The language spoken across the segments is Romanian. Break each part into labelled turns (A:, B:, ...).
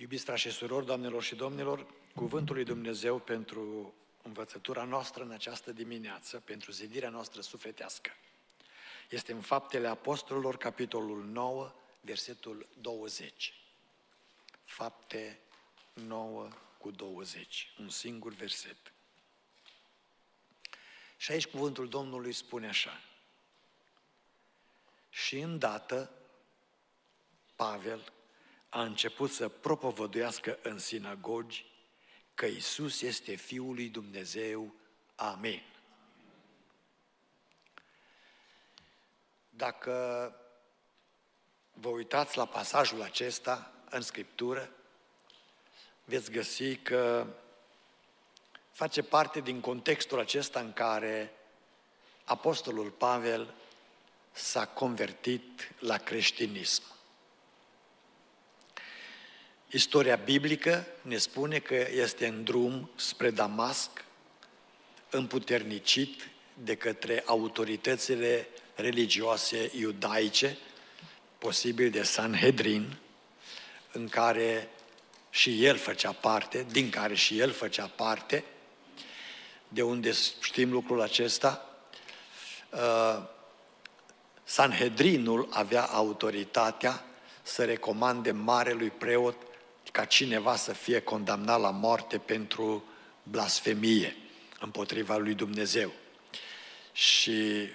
A: Iubiți frați și surori, doamnelor și domnilor, cuvântul lui Dumnezeu pentru învățătura noastră în această dimineață, pentru zidirea noastră sufletească. Este în Faptele Apostolilor, capitolul 9, versetul 20. Fapte 9 cu 20, un singur verset. Și aici cuvântul Domnului spune așa. Și îndată Pavel a început să propovăduiască în sinagogi că Isus este Fiul lui Dumnezeu. Amin. Dacă vă uitați la pasajul acesta în Scriptură, veți găsi că face parte din contextul acesta în care Apostolul Pavel s-a convertit la creștinism. Istoria biblică ne spune că este în drum spre Damasc, împuternicit de către autoritățile religioase iudaice, posibil de Sanhedrin, în care și el făcea parte, din care și el făcea parte, de unde știm lucrul acesta, uh, Sanhedrinul avea autoritatea să recomande marelui preot ca cineva să fie condamnat la moarte pentru blasfemie împotriva lui Dumnezeu. Și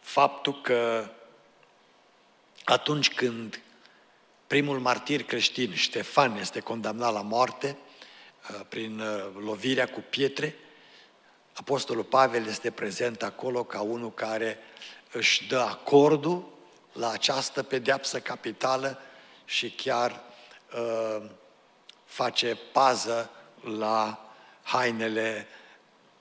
A: faptul că atunci când primul martir creștin, Ștefan, este condamnat la moarte uh, prin uh, lovirea cu pietre, Apostolul Pavel este prezent acolo ca unul care își dă acordul la această pedeapsă capitală și chiar uh, face pază la hainele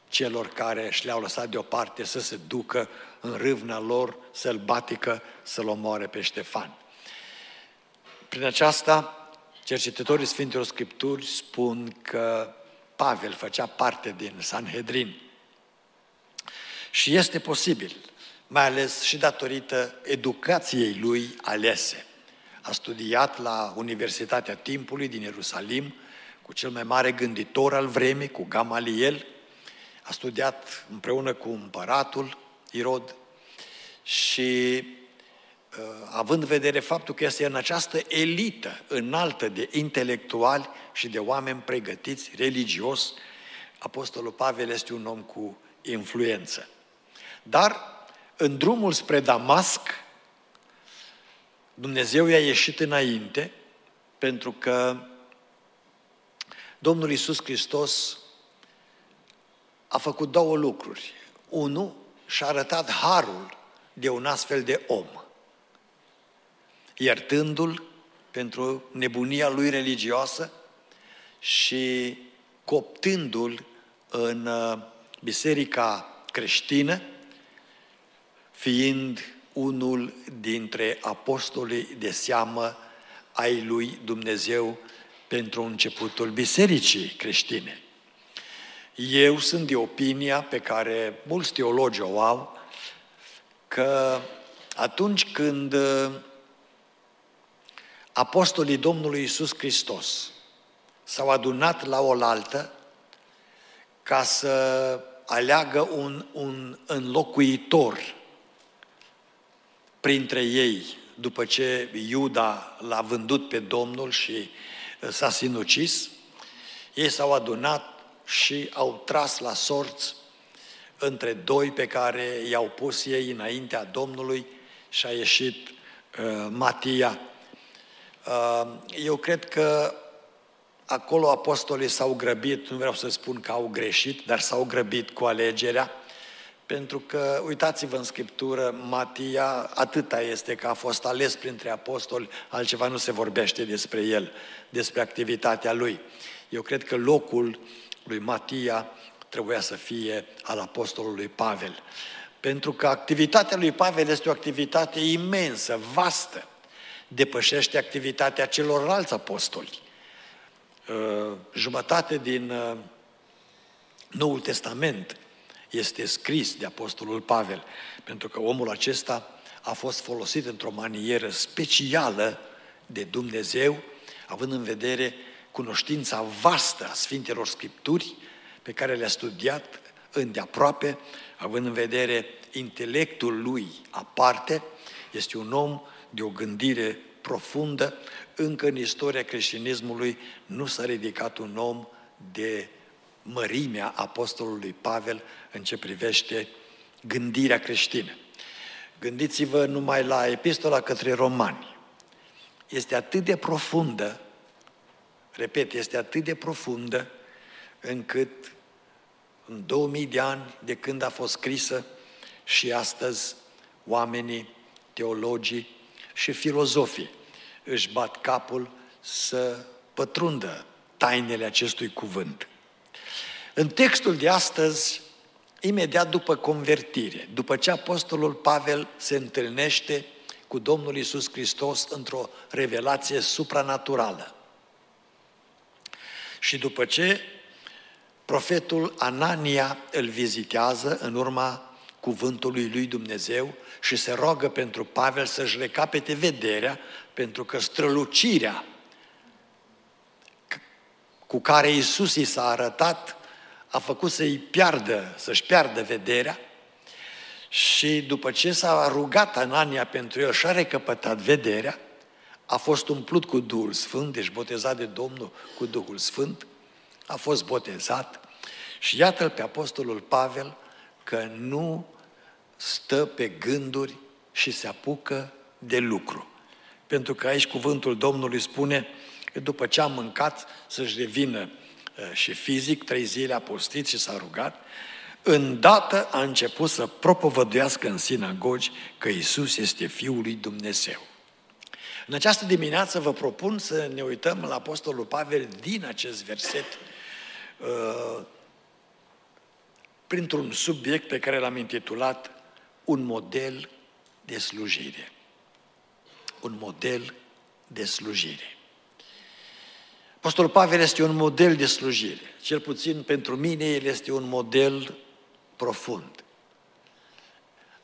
A: celor care și le-au lăsat deoparte să se ducă în râvna lor sălbatică să-l omoare pe Ștefan. Prin aceasta, cercetătorii Sfintelor Scripturi spun că Pavel făcea parte din Sanhedrin. Și este posibil, mai ales și datorită educației lui alese. A studiat la Universitatea Timpului din Ierusalim cu cel mai mare gânditor al vremii, cu Gamaliel. A studiat împreună cu împăratul Irod și uh, având în vedere faptul că este în această elită înaltă de intelectuali și de oameni pregătiți, religios, Apostolul Pavel este un om cu influență. Dar în drumul spre Damasc, Dumnezeu i-a ieșit înainte pentru că Domnul Isus Hristos a făcut două lucruri. Unu, și-a arătat harul de un astfel de om, iertându-l pentru nebunia lui religioasă și coptându-l în uh, biserica creștină, fiind unul dintre apostolii de seamă ai lui Dumnezeu pentru începutul bisericii creștine. Eu sunt de opinia pe care mulți teologi o au, că atunci când uh, apostolii Domnului Isus Hristos s-au adunat la oaltă ca să aleagă un, un înlocuitor printre ei, după ce Iuda l-a vândut pe Domnul și uh, s-a sinucis, ei s-au adunat și au tras la sorți între doi pe care i-au pus ei înaintea Domnului și a ieșit uh, Matia. Uh, eu cred că acolo apostolii s-au grăbit, nu vreau să spun că au greșit, dar s-au grăbit cu alegerea, pentru că, uitați-vă în Scriptură, Matia, atâta este că a fost ales printre apostoli, altceva nu se vorbește despre el, despre activitatea lui. Eu cred că locul lui Matia trebuia să fie al apostolului Pavel. Pentru că activitatea lui Pavel este o activitate imensă, vastă, depășește activitatea celorlalți apostoli. Uh, jumătate din uh, Noul Testament este scris de Apostolul Pavel, pentru că omul acesta a fost folosit într-o manieră specială de Dumnezeu, având în vedere cunoștința vastă a Sfintelor Scripturi, pe care le-a studiat îndeaproape, având în vedere intelectul lui aparte, este un om de o gândire profundă, încă în istoria creștinismului nu s-a ridicat un om de mărimea apostolului Pavel în ce privește gândirea creștină. Gândiți-vă numai la epistola către romani. Este atât de profundă, repet, este atât de profundă, încât în 2000 de ani de când a fost scrisă și astăzi oamenii, teologii și filozofii își bat capul să pătrundă tainele acestui cuvânt. În textul de astăzi, imediat după convertire, după ce Apostolul Pavel se întâlnește cu Domnul Isus Hristos într-o revelație supranaturală. Și după ce profetul Anania îl vizitează în urma cuvântului lui Dumnezeu și se roagă pentru Pavel să-și recapete vederea, pentru că strălucirea cu care Isus i s-a arătat a făcut să-i piardă, să-și piardă vederea și după ce s-a rugat Anania pentru el și a recăpătat vederea, a fost umplut cu Duhul Sfânt, deci botezat de Domnul cu Duhul Sfânt, a fost botezat și iată-l pe Apostolul Pavel că nu stă pe gânduri și se apucă de lucru. Pentru că aici cuvântul Domnului spune că după ce a mâncat să-și revină uh, și fizic, trei zile a postit și s-a rugat, îndată a început să propovăduiască în sinagogi că Isus este Fiul lui Dumnezeu. În această dimineață vă propun să ne uităm la Apostolul Pavel din acest verset uh, printr-un subiect pe care l-am intitulat Un model de slujire. Un model de slujire. Apostolul Pavel este un model de slujire. Cel puțin pentru mine el este un model profund.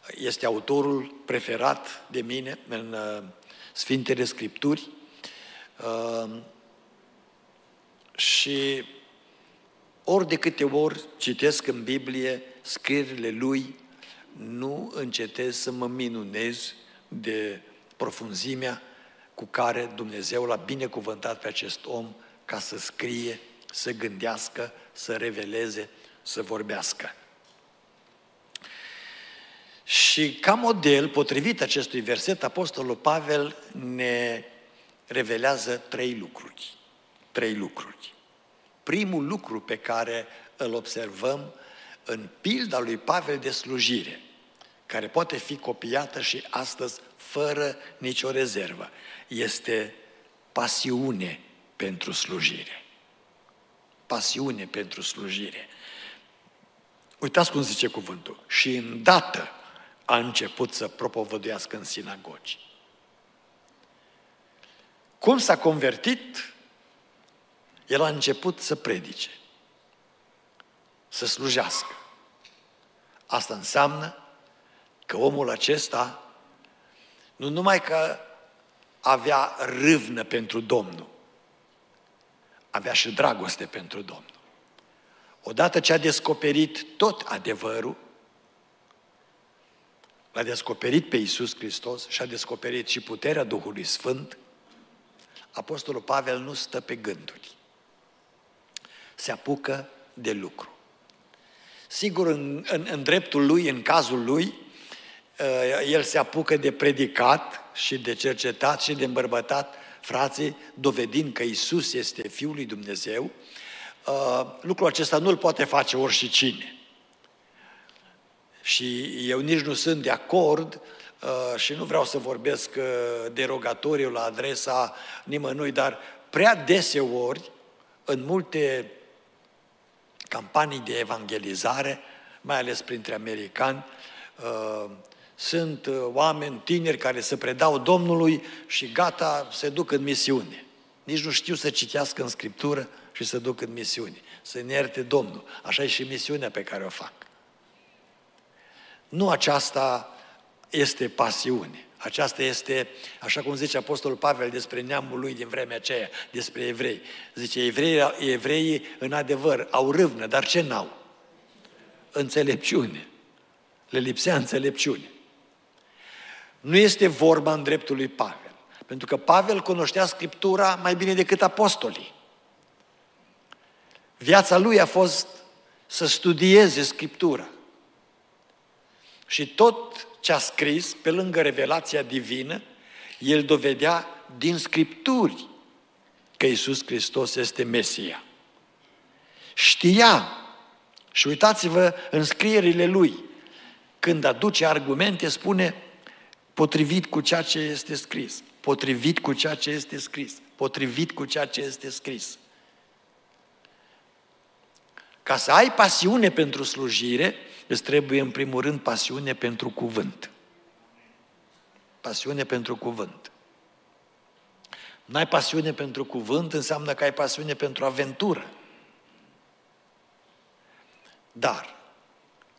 A: Este autorul preferat de mine în uh, Sfintele Scripturi uh, și ori de câte ori citesc în Biblie scrierile lui, nu încetez să mă minunez de profunzimea cu care Dumnezeu l-a binecuvântat pe acest om ca să scrie, să gândească, să reveleze, să vorbească. Și ca model, potrivit acestui verset, Apostolul Pavel ne revelează trei lucruri. Trei lucruri. Primul lucru pe care îl observăm în pilda lui Pavel de slujire, care poate fi copiată și astăzi fără nicio rezervă, este pasiune pentru slujire. Pasiune pentru slujire. Uitați cum zice cuvântul. Și îndată a început să propovăduiască în sinagogi. Cum s-a convertit? El a început să predice, să slujească. Asta înseamnă că omul acesta nu numai că avea râvnă pentru Domnul, avea și dragoste pentru Domnul. Odată ce a descoperit tot adevărul, l-a descoperit pe Iisus Hristos și a descoperit și puterea Duhului Sfânt, Apostolul Pavel nu stă pe gânduri. Se apucă de lucru. Sigur, în, în, în dreptul lui, în cazul lui, uh, el se apucă de predicat și de cercetat și de îmbărbătat frații, dovedind că Isus este Fiul lui Dumnezeu. Uh, lucrul acesta nu îl poate face oricine. Și eu nici nu sunt de acord uh, și nu vreau să vorbesc uh, derogatoriu la adresa nimănui, dar prea deseori, în multe campanii de evangelizare, mai ales printre americani, uh, sunt oameni tineri care se predau Domnului și gata, se duc în misiune. Nici nu știu să citească în Scriptură și să duc în misiune. Să ne ierte Domnul. Așa e și misiunea pe care o fac. Nu aceasta este pasiune. Aceasta este, așa cum zice Apostolul Pavel despre neamul lui din vremea aceea, despre evrei. Zice, evreii, evreii în adevăr au râvnă, dar ce n-au? Înțelepciune. Le lipsea înțelepciune. Nu este vorba în dreptul lui Pavel. Pentru că Pavel cunoștea Scriptura mai bine decât apostolii. Viața lui a fost să studieze Scriptura. Și tot ce a scris, pe lângă revelația divină, el dovedea din Scripturi că Isus Hristos este Mesia. Știa, și uitați-vă în scrierile lui, când aduce argumente, spune potrivit cu ceea ce este scris, potrivit cu ceea ce este scris, potrivit cu ceea ce este scris. Ca să ai pasiune pentru slujire, îți trebuie în primul rând pasiune pentru cuvânt. Pasiune pentru cuvânt. N-ai pasiune pentru cuvânt, înseamnă că ai pasiune pentru aventură. Dar,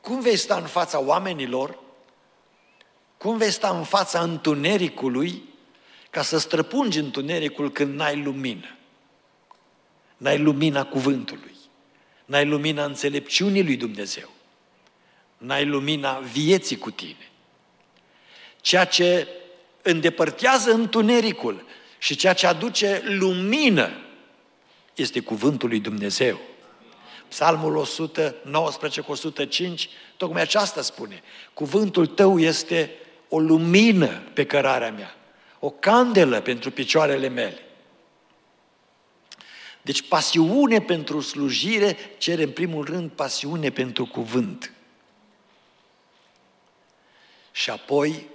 A: cum vei sta în fața oamenilor, cum vei sta în fața întunericului, ca să străpungi întunericul când n-ai lumină? N-ai lumina cuvântului, n-ai lumina înțelepciunii lui Dumnezeu n-ai lumina vieții cu tine. Ceea ce îndepărtează întunericul și ceea ce aduce lumină este cuvântul lui Dumnezeu. Psalmul 119 cu 105, tocmai aceasta spune. Cuvântul tău este o lumină pe cărarea mea, o candelă pentru picioarele mele. Deci pasiune pentru slujire cere în primul rând pasiune pentru cuvânt. Și apoi,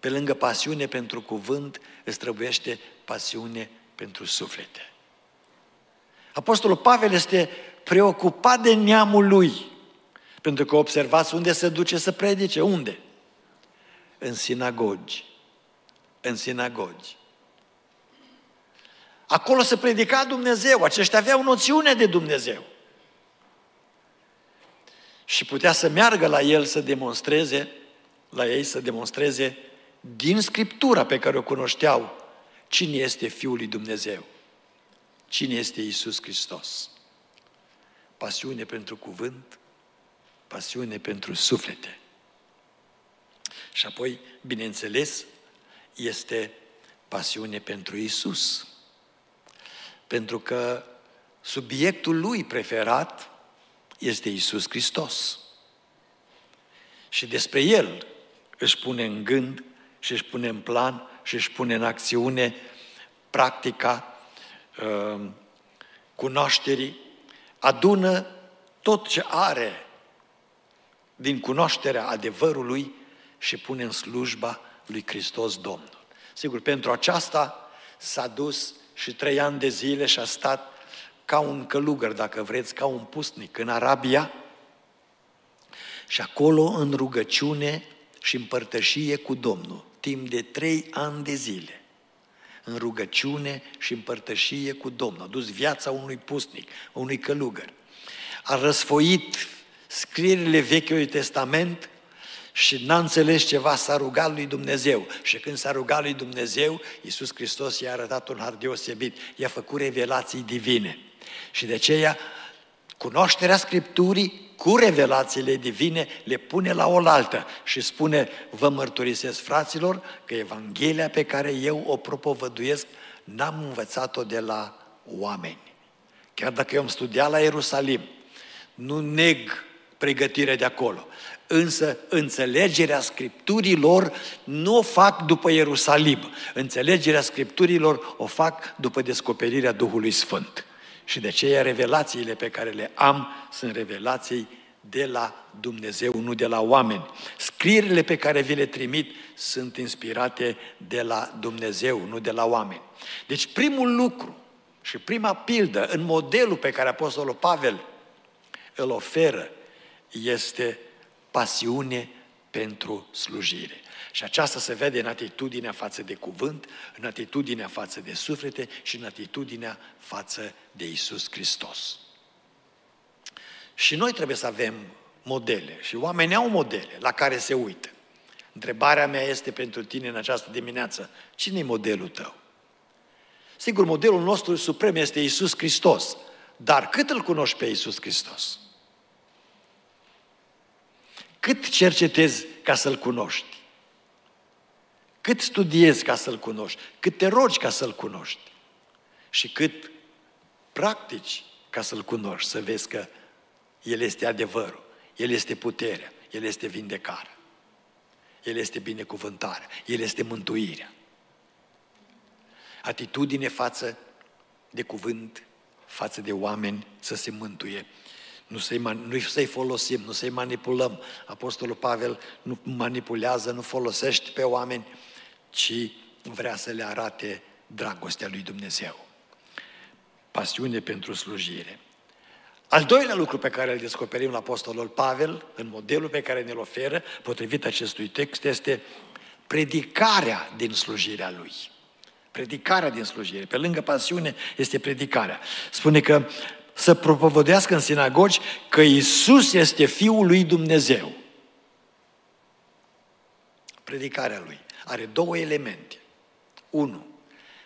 A: pe lângă pasiune pentru cuvânt, îți trebuiește pasiune pentru suflete. Apostolul Pavel este preocupat de neamul lui, pentru că observați unde se duce să predice. Unde? În sinagogi. În sinagogi. Acolo se predica Dumnezeu, aceștia aveau noțiune de Dumnezeu. Și putea să meargă la el să demonstreze la ei să demonstreze din Scriptura pe care o cunoșteau cine este Fiul lui Dumnezeu, cine este Isus Hristos. Pasiune pentru cuvânt, pasiune pentru suflete. Și apoi, bineînțeles, este pasiune pentru Isus. Pentru că subiectul lui preferat este Isus Hristos. Și despre El își pune în gând și își pune în plan și își pune în acțiune practica uh, cunoașterii, adună tot ce are din cunoașterea adevărului și pune în slujba lui Hristos Domnul. Sigur, pentru aceasta s-a dus și trei ani de zile și a stat ca un călugăr, dacă vreți, ca un pusnic în Arabia și acolo în rugăciune și împărtășie cu Domnul, timp de trei ani de zile, în rugăciune și împărtășie cu Domnul. A dus viața unui pusnic, unui călugăr. A răsfoit scrierile Vechiului Testament și n-a înțeles ceva, s-a rugat lui Dumnezeu. Și când s-a rugat lui Dumnezeu, Iisus Hristos i-a arătat un har deosebit, i-a făcut revelații divine. Și de aceea, cunoașterea Scripturii cu revelațiile divine, le pune la oaltă și spune, vă mărturisesc fraților că Evanghelia pe care eu o propovăduiesc n-am învățat-o de la oameni. Chiar dacă eu am studiat la Ierusalim, nu neg pregătirea de acolo. Însă înțelegerea Scripturilor nu o fac după Ierusalim. Înțelegerea Scripturilor o fac după descoperirea Duhului Sfânt. Și de aceea revelațiile pe care le am sunt revelații de la Dumnezeu, nu de la oameni. Scrierile pe care vi le trimit sunt inspirate de la Dumnezeu, nu de la oameni. Deci primul lucru și prima pildă în modelul pe care Apostolul Pavel îl oferă este pasiune pentru slujire. Și aceasta se vede în atitudinea față de cuvânt, în atitudinea față de suflete și în atitudinea față de Isus Hristos. Și noi trebuie să avem modele și oamenii au modele la care se uită. Întrebarea mea este pentru tine în această dimineață, cine e modelul tău? Sigur, modelul nostru suprem este Isus Hristos, dar cât îl cunoști pe Isus Hristos? Cât cercetezi ca să-L cunoști? Cât studiezi ca să-L cunoști? Cât te rogi ca să-L cunoști? Și cât practici ca să-L cunoști, să vezi că El este adevărul, El este puterea, El este vindecarea, El este binecuvântarea, El este mântuirea. Atitudine față de cuvânt, față de oameni să se mântuie nu să-i, nu să-i folosim, nu să-i manipulăm. Apostolul Pavel nu manipulează, nu folosește pe oameni, ci vrea să le arate dragostea lui Dumnezeu. Pasiune pentru slujire. Al doilea lucru pe care îl descoperim la Apostolul Pavel, în modelul pe care ne-l oferă, potrivit acestui text, este predicarea din slujirea lui. Predicarea din slujire. Pe lângă pasiune este predicarea. Spune că să propovădească în sinagogi că Isus este Fiul lui Dumnezeu. Predicarea lui are două elemente. Unu,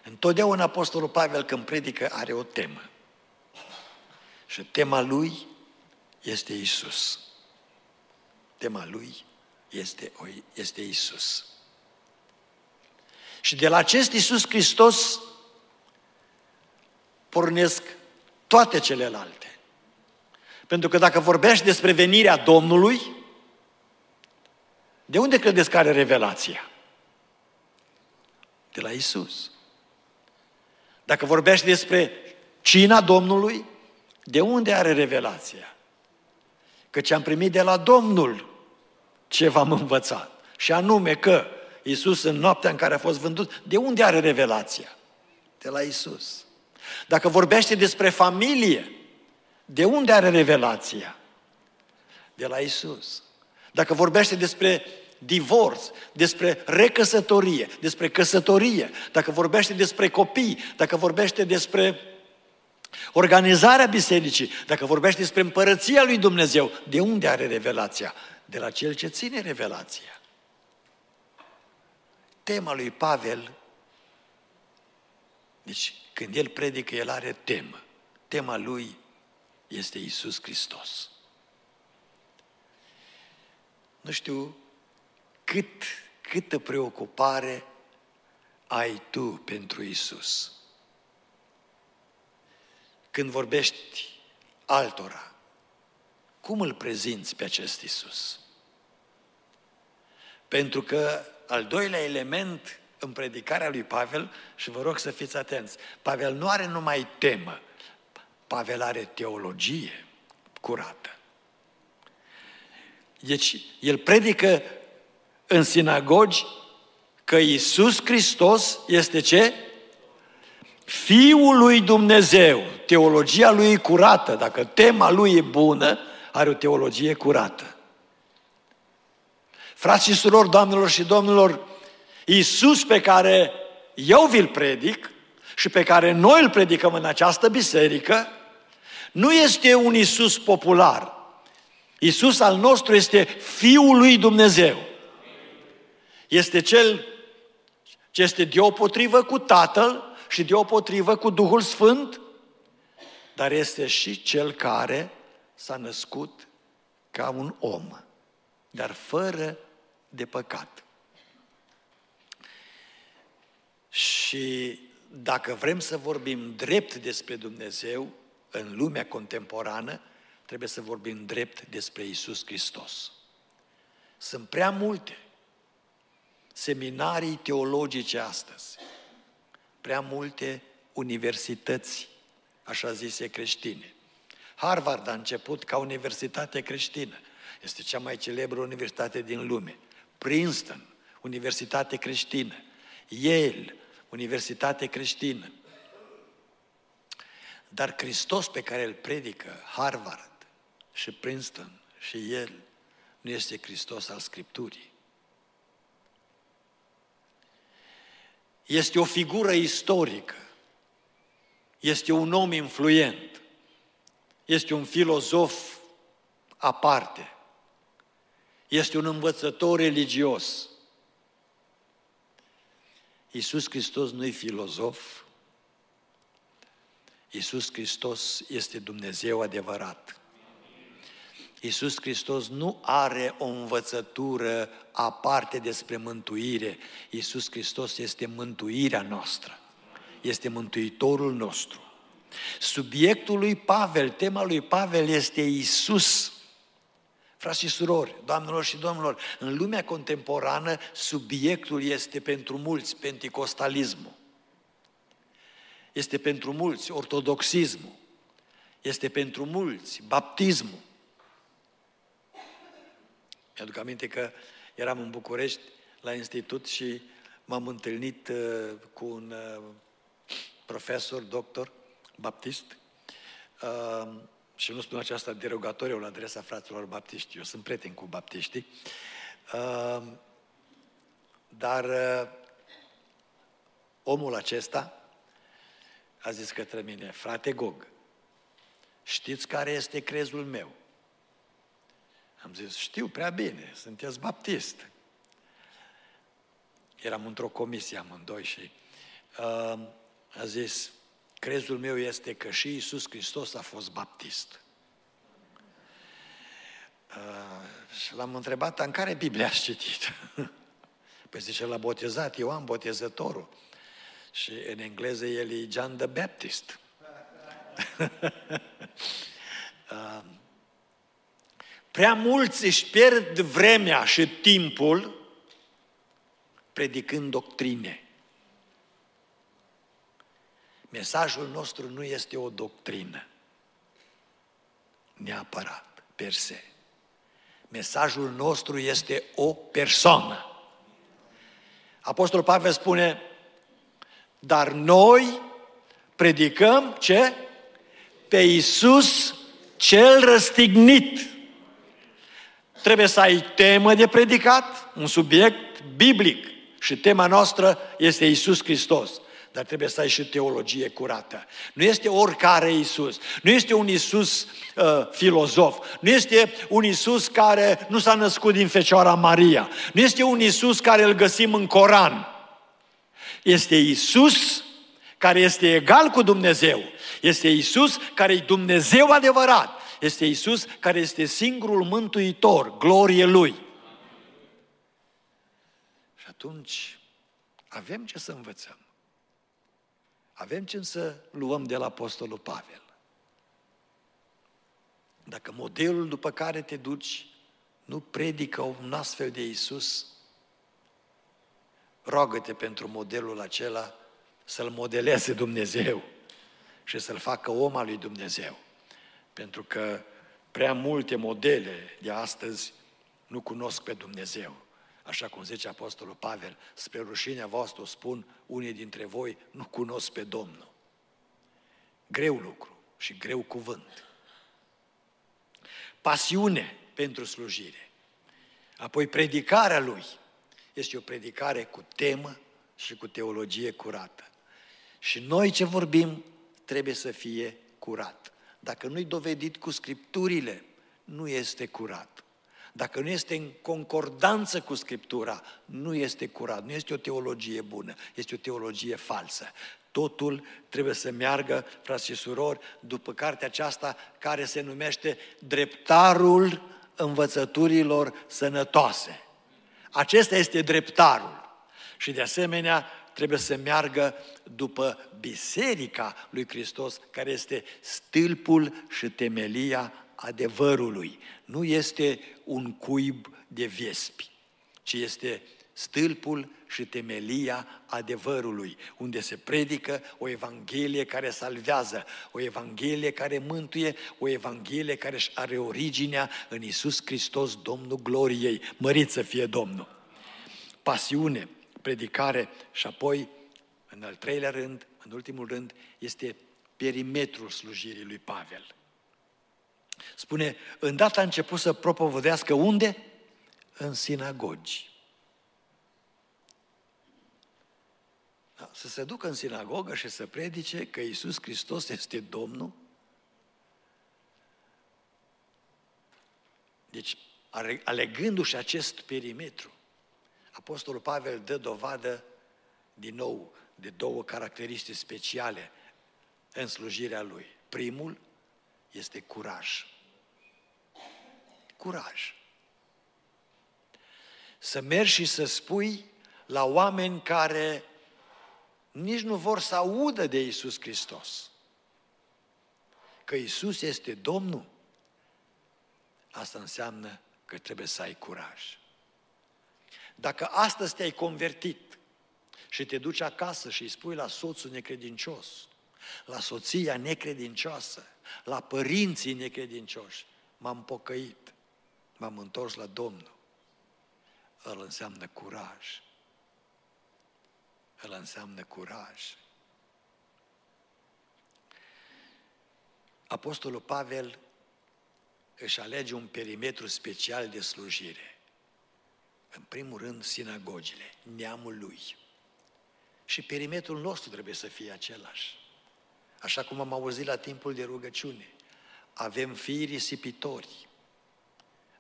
A: întotdeauna Apostolul Pavel când predică are o temă. Și tema lui este Isus. Tema lui este, este Isus. Și de la acest Isus Hristos pornesc toate celelalte. Pentru că dacă vorbești despre venirea Domnului, de unde credeți că are revelația? De la Isus. Dacă vorbești despre cina Domnului, de unde are revelația? Căci am primit de la Domnul ce v-am învățat. Și anume că Isus în noaptea în care a fost vândut, de unde are revelația? De la Isus. Dacă vorbește despre familie, de unde are revelația? De la Isus. Dacă vorbește despre divorț, despre recăsătorie, despre căsătorie, dacă vorbește despre copii, dacă vorbește despre organizarea bisericii, dacă vorbește despre împărăția lui Dumnezeu, de unde are revelația? De la cel ce ține revelația. Tema lui Pavel, deci când el predică, el are temă. Tema lui este Isus Hristos. Nu știu cât, câtă preocupare ai tu pentru Isus. Când vorbești altora, cum îl prezinți pe acest Isus? Pentru că al doilea element în predicarea lui Pavel și vă rog să fiți atenți. Pavel nu are numai temă, Pavel are teologie curată. Deci, el predică în sinagogi că Iisus Hristos este ce? Fiul lui Dumnezeu. Teologia lui e curată. Dacă tema lui e bună, are o teologie curată. Frați și surori, doamnelor și domnilor, Iisus pe care eu vi-l predic și pe care noi îl predicăm în această biserică, nu este un Iisus popular. Iisus al nostru este Fiul lui Dumnezeu. Este Cel ce este deopotrivă cu Tatăl și deopotrivă cu Duhul Sfânt, dar este și Cel care s-a născut ca un om, dar fără de păcat. Și dacă vrem să vorbim drept despre Dumnezeu în lumea contemporană, trebuie să vorbim drept despre Isus Hristos. Sunt prea multe seminarii teologice astăzi, prea multe universități, așa zise, creștine. Harvard a început ca universitate creștină. Este cea mai celebră universitate din lume. Princeton, universitate creștină. Yale, universitate creștină. Dar Hristos pe care îl predică Harvard și Princeton și el nu este Hristos al Scripturii. Este o figură istorică. Este un om influent. Este un filozof aparte. Este un învățător religios. Iisus Hristos nu e filozof, Iisus Hristos este Dumnezeu adevărat. Iisus Hristos nu are o învățătură aparte despre mântuire. Iisus Hristos este mântuirea noastră. Este mântuitorul nostru. Subiectul lui Pavel, tema lui Pavel este Iisus. Frați și surori, doamnelor și domnilor, în lumea contemporană subiectul este pentru mulți penticostalismul. Este pentru mulți ortodoxismul. Este pentru mulți baptismul. Mi-aduc aminte că eram în București la institut și m-am întâlnit uh, cu un uh, profesor, doctor, baptist, uh, și nu spun aceasta derogatoriu la adresa fraților baptiști, eu sunt prieten cu baptiștii, uh, dar uh, omul acesta a zis către mine, frate Gog, știți care este crezul meu? Am zis, știu prea bine, sunteți baptist. Eram într-o comisie amândoi și uh, a zis, crezul meu este că și Isus Hristos a fost baptist. Uh, și l-am întrebat, în care Biblie ați citit? păi zice, l-a botezat Ioan Botezătorul. Și în engleză el e John the Baptist. uh, Prea mulți își pierd vremea și timpul predicând doctrine. Mesajul nostru nu este o doctrină, neapărat, per se. Mesajul nostru este o persoană. Apostolul Pavel spune, dar noi predicăm ce? Pe Iisus cel răstignit trebuie să ai temă de predicat, un subiect biblic. Și tema noastră este Isus Hristos. Dar trebuie să ai și teologie curată. Nu este oricare Isus. Nu este un Isus uh, filozof. Nu este un Isus care nu s-a născut din Fecioara Maria. Nu este un Isus care îl găsim în Coran. Este Isus care este egal cu Dumnezeu. Este Isus care e Dumnezeu adevărat este Isus care este singurul mântuitor, glorie Lui. Și atunci avem ce să învățăm. Avem ce să luăm de la Apostolul Pavel. Dacă modelul după care te duci nu predică un astfel de Isus, roagă-te pentru modelul acela să-l modeleze Dumnezeu și să-l facă om al lui Dumnezeu. Pentru că prea multe modele de astăzi nu cunosc pe Dumnezeu. Așa cum zice Apostolul Pavel, spre rușinea voastră spun, unii dintre voi nu cunosc pe Domnul. Greu lucru și greu cuvânt. Pasiune pentru slujire. Apoi predicarea lui este o predicare cu temă și cu teologie curată. Și noi ce vorbim trebuie să fie curat. Dacă nu-i dovedit cu scripturile, nu este curat. Dacă nu este în concordanță cu Scriptura, nu este curat, nu este o teologie bună, este o teologie falsă. Totul trebuie să meargă, frați și surori, după cartea aceasta care se numește Dreptarul învățăturilor sănătoase. Acesta este dreptarul. Și de asemenea, trebuie să meargă după biserica lui Hristos, care este stâlpul și temelia adevărului. Nu este un cuib de viespi, ci este stâlpul și temelia adevărului, unde se predică o Evanghelie care salvează, o Evanghelie care mântuie, o Evanghelie care își are originea în Isus Hristos, Domnul gloriei. Mărit să fie Domnul! Pasiune, predicare și apoi, în al treilea rând, în ultimul rând, este perimetrul slujirii lui Pavel. Spune, îndată a început să propovădească unde? În sinagogi. Da, să se ducă în sinagogă și să predice că Iisus Hristos este Domnul. Deci, alegându-și acest perimetru, Apostolul Pavel dă dovadă din nou, de două caracteristici speciale în slujirea lui. Primul este curaj. Curaj. Să mergi și să spui la oameni care nici nu vor să audă de Isus Hristos că Isus este Domnul, asta înseamnă că trebuie să ai curaj. Dacă astăzi te-ai convertit și te duci acasă și îi spui la soțul necredincios, la soția necredincioasă, la părinții necredincioși, m-am pocăit, m-am întors la Domnul, îl înseamnă curaj. Îl înseamnă curaj. Apostolul Pavel își alege un perimetru special de slujire. În primul rând, sinagogile, neamul lui. Și perimetrul nostru trebuie să fie același. Așa cum am auzit la timpul de rugăciune. Avem fii risipitori.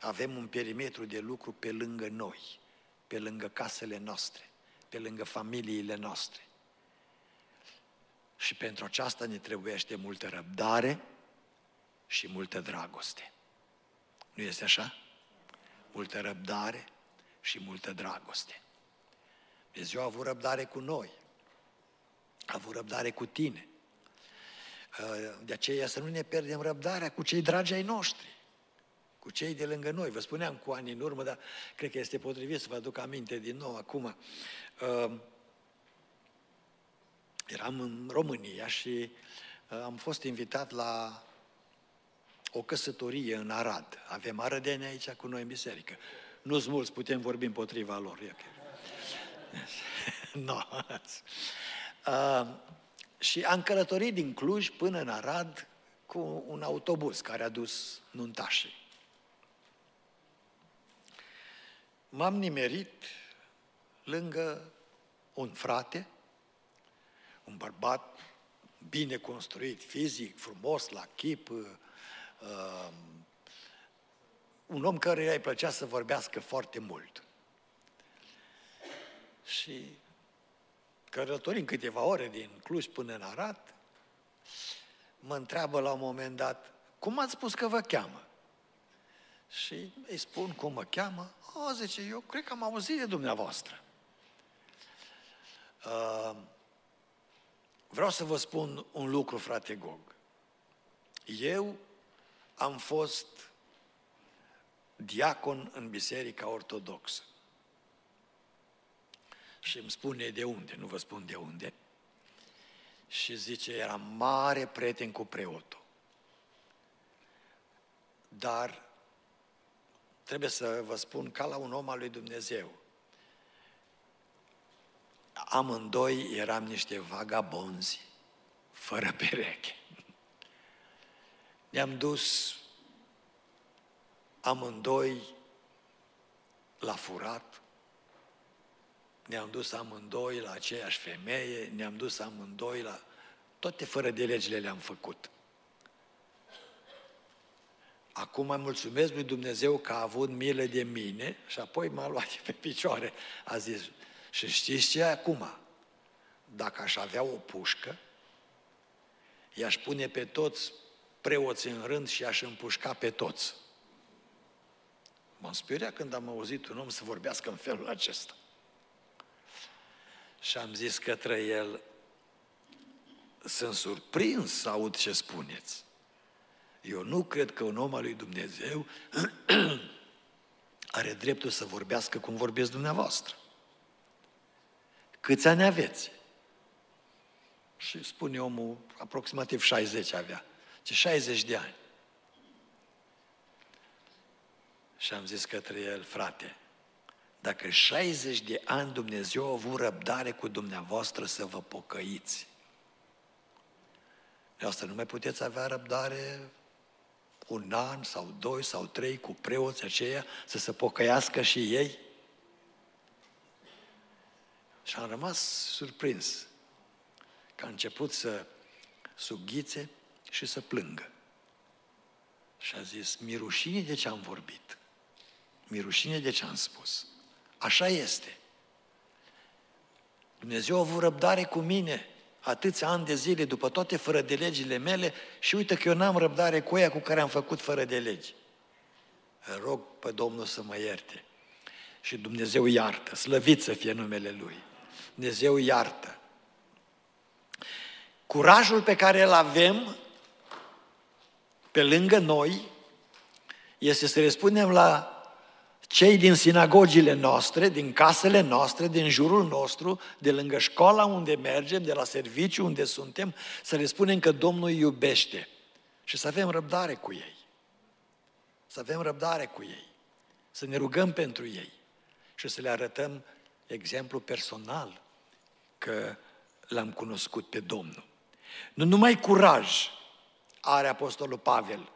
A: Avem un perimetru de lucru pe lângă noi, pe lângă casele noastre, pe lângă familiile noastre. Și pentru aceasta ne trebuiește multă răbdare, și multă dragoste. Nu este așa? Multă răbdare și multă dragoste. Dumnezeu a avut răbdare cu noi. A avut răbdare cu tine. De aceea să nu ne pierdem răbdarea cu cei dragi ai noștri, cu cei de lângă noi. Vă spuneam cu ani în urmă, dar cred că este potrivit să vă aduc aminte din nou acum. Eram în România și am fost invitat la o căsătorie în Arad. Avem arădeni aici cu noi în biserică. Nu-s mulți, putem vorbi împotriva lor. no. uh, și am călătorit din Cluj până în Arad cu un autobuz care a dus nuntașii. M-am nimerit lângă un frate, un bărbat bine construit, fizic, frumos, la chip, uh, un om care îi plăcea să vorbească foarte mult. Și călătorim câteva ore din Cluj până în Arad, mă întreabă la un moment dat, cum ați spus că vă cheamă? Și îi spun cum mă cheamă. O, zice, eu cred că am auzit de dumneavoastră. Uh, vreau să vă spun un lucru, frate Gog. Eu am fost diacon în Biserica Ortodoxă. Și îmi spune de unde, nu vă spun de unde. Și zice, era mare prieten cu preotul. Dar trebuie să vă spun ca la un om al lui Dumnezeu. Amândoi eram niște vagabonzi, fără pereche. Ne-am dus amândoi la furat, ne-am dus amândoi la aceeași femeie, ne-am dus amândoi la... Toate fără de legile le-am făcut. Acum îi mulțumesc lui Dumnezeu că a avut milă de mine și apoi m-a luat pe picioare. A zis, și știți ce acum? Dacă aș avea o pușcă, i-aș pune pe toți preoți în rând și aș împușca pe toți. M-am speriat când am auzit un om să vorbească în felul acesta. Și am zis către el, sunt surprins să aud ce spuneți. Eu nu cred că un om al lui Dumnezeu are dreptul să vorbească cum vorbesc dumneavoastră. Câți ani aveți? Și spune omul, aproximativ 60 avea ce 60 de ani. Și am zis către el, frate, dacă 60 de ani Dumnezeu a avut răbdare cu dumneavoastră să vă pocăiți, de asta nu mai puteți avea răbdare un an sau doi sau trei cu preoții aceia să se pocăiască și ei? Și am rămas surprins că a început să sughițe și să plângă. Și a zis, mirușine de ce am vorbit. Mirușine de ce am spus. Așa este. Dumnezeu a avut răbdare cu mine atâția ani de zile, după toate fără de legile mele și uite că eu n-am răbdare cu ea cu care am făcut fără de legi. Îl rog pe Domnul să mă ierte. Și Dumnezeu iartă, slăvit să fie numele Lui. Dumnezeu iartă. Curajul pe care îl avem pe lângă noi este să răspundem la cei din sinagogile noastre, din casele noastre, din jurul nostru, de lângă școala unde mergem, de la serviciu unde suntem, să le spunem că Domnul îi iubește și să avem răbdare cu ei. Să avem răbdare cu ei. Să ne rugăm pentru ei și să le arătăm exemplu personal că l-am cunoscut pe Domnul. Nu numai curaj are Apostolul Pavel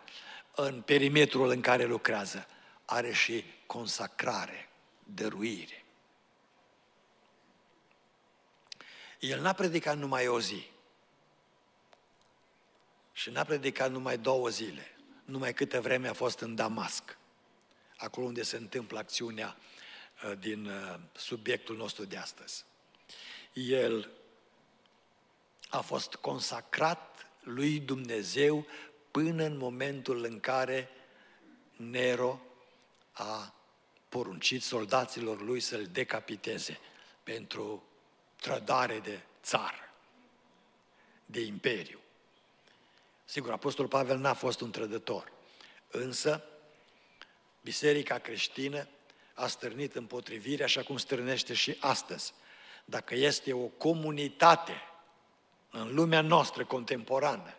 A: în perimetrul în care lucrează, are și consacrare, dăruire. El n-a predicat numai o zi și n-a predicat numai două zile, numai câte vreme a fost în Damasc, acolo unde se întâmplă acțiunea uh, din uh, subiectul nostru de astăzi. El a fost consacrat lui Dumnezeu până în momentul în care Nero a poruncit soldaților lui să-l decapiteze pentru trădare de țară, de imperiu. Sigur, Apostolul Pavel n-a fost un trădător, însă Biserica creștină a stârnit împotrivire, așa cum stârnește și astăzi. Dacă este o comunitate în lumea noastră contemporană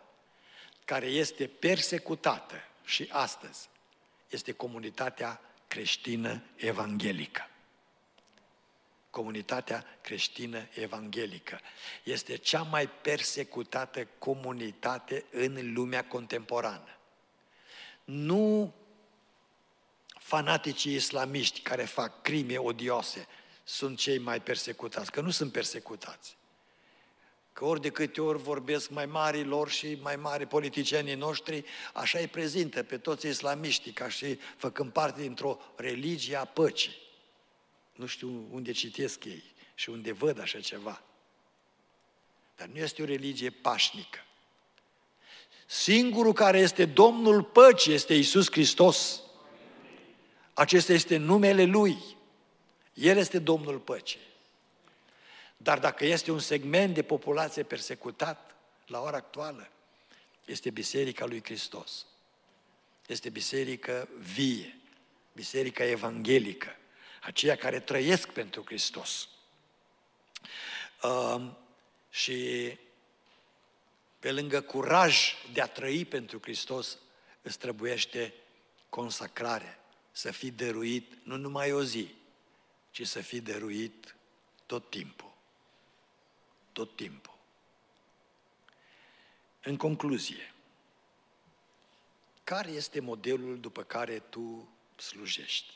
A: care este persecutată și astăzi, este comunitatea creștină evanghelică. Comunitatea creștină evanghelică este cea mai persecutată comunitate în lumea contemporană. Nu fanaticii islamiști care fac crime odioase sunt cei mai persecutați, că nu sunt persecutați. Că ori de câte ori vorbesc mai mari lor și mai mari politicienii noștri, așa îi prezintă pe toți islamiștii, ca și făcând parte dintr-o religie a păcii. Nu știu unde citesc ei și unde văd așa ceva. Dar nu este o religie pașnică. Singurul care este Domnul păcii este Isus Hristos. Acesta este numele Lui. El este Domnul păcii. Dar dacă este un segment de populație persecutat la ora actuală, este Biserica lui Hristos. Este biserică vie, biserica evanghelică, aceia care trăiesc pentru Hristos. Uh, și pe lângă curaj de a trăi pentru Hristos, îți trebuiește consacrare, să fii dăruit nu numai o zi, ci să fii dăruit tot timpul tot timpul. În concluzie, care este modelul după care tu slujești?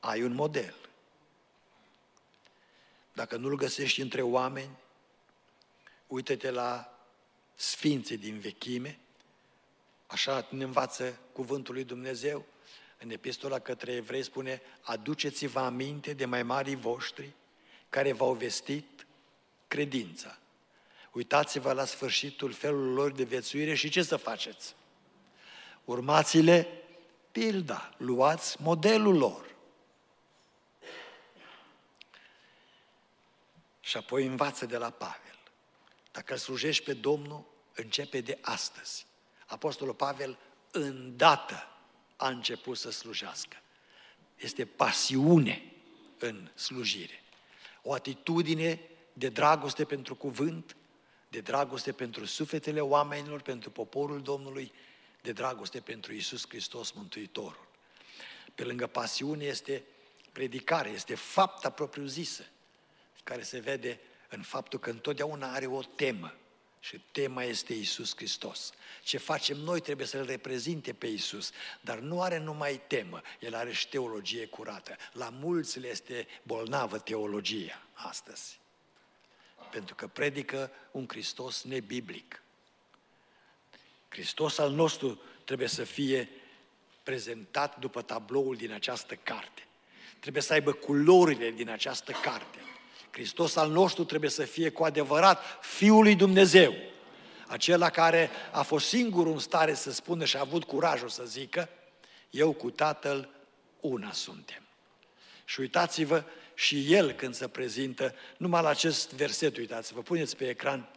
A: Ai un model. Dacă nu-l găsești între oameni, uită-te la sfinții din vechime, așa ne învață cuvântul lui Dumnezeu. În epistola către evrei spune, aduceți-vă aminte de mai marii voștri care v-au vestit credința. Uitați-vă la sfârșitul felului lor de viețuire și ce să faceți? Urmați-le pilda, luați modelul lor. Și apoi învață de la Pavel. Dacă îl slujești pe Domnul, începe de astăzi. Apostolul Pavel îndată a început să slujească. Este pasiune în slujire o atitudine de dragoste pentru cuvânt, de dragoste pentru sufletele oamenilor, pentru poporul Domnului, de dragoste pentru Isus Hristos Mântuitorul. Pe lângă pasiune este predicare, este fapta propriu-zisă, care se vede în faptul că întotdeauna are o temă. Și tema este Isus Hristos. Ce facem noi trebuie să-L reprezinte pe Isus, dar nu are numai temă, El are și teologie curată. La mulți le este bolnavă teologia astăzi. Pentru că predică un Hristos nebiblic. Hristos al nostru trebuie să fie prezentat după tabloul din această carte. Trebuie să aibă culorile din această carte Hristos al nostru trebuie să fie cu adevărat Fiul lui Dumnezeu. Acela care a fost singurul în stare să spună și a avut curajul să zică, eu cu Tatăl una suntem. Și uitați-vă, și el când se prezintă, numai la acest verset, uitați-vă, puneți pe ecran,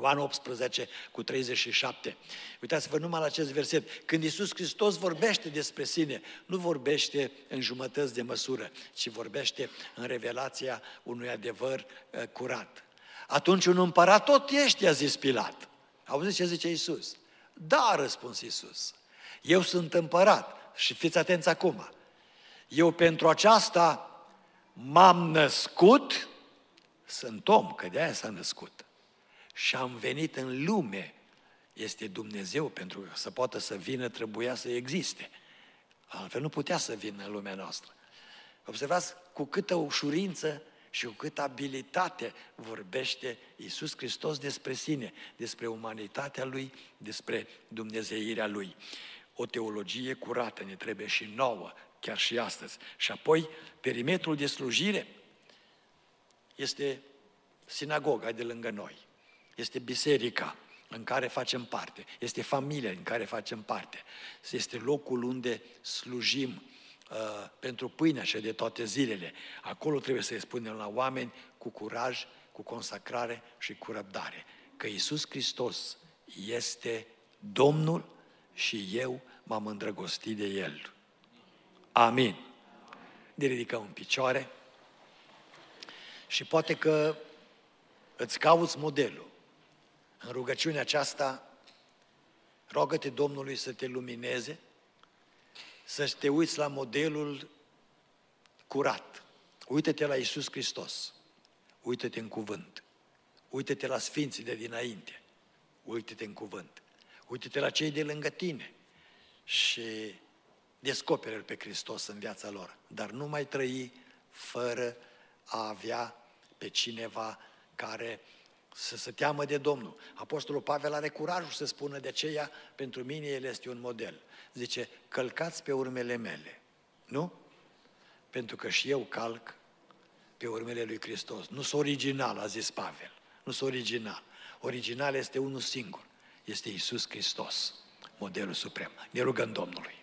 A: Ioan 18 cu 37. Uitați-vă numai la acest verset. Când Iisus Hristos vorbește despre sine, nu vorbește în jumătăți de măsură, ci vorbește în revelația unui adevăr uh, curat. Atunci un împărat tot ești, a zis Pilat. Auziți ce zice Iisus? Da, a răspuns Iisus. Eu sunt împărat. Și fiți atenți acum. Eu pentru aceasta m-am născut, sunt om, că de aia s-a născut. Și am venit în lume. Este Dumnezeu, pentru că să poată să vină, trebuia să existe. Altfel nu putea să vină în lumea noastră. Observați cu câtă ușurință și cu câtă abilitate vorbește Iisus Hristos despre sine, despre umanitatea Lui, despre Dumnezeirea Lui. O teologie curată ne trebuie și nouă, chiar și astăzi. Și apoi, perimetrul de slujire este sinagoga de lângă noi, este biserica în care facem parte, este familia în care facem parte, este locul unde slujim uh, pentru pâinea și de toate zilele. Acolo trebuie să-i spunem la oameni cu curaj, cu consacrare și cu răbdare, că Iisus Hristos este Domnul și eu m-am îndrăgostit de El. Amin. Ne ridicăm în picioare și poate că îți cauți modelul. În rugăciunea aceasta, rogă-te Domnului să te lumineze, să te uiți la modelul curat. Uită-te la Isus Hristos. Uită-te în cuvânt. Uită-te la sfinții de dinainte. Uită-te în cuvânt. Uită-te la cei de lângă tine. Și descoperă pe Hristos în viața lor, dar nu mai trăi fără a avea pe cineva care să se teamă de Domnul. Apostolul Pavel are curajul să spună de aceea, pentru mine el este un model. Zice, călcați pe urmele mele. Nu? Pentru că și eu calc pe urmele lui Hristos. Nu sunt original, a zis Pavel. Nu sunt original. Original este unul singur. Este Isus Hristos, modelul suprem. Ne rugăm Domnului.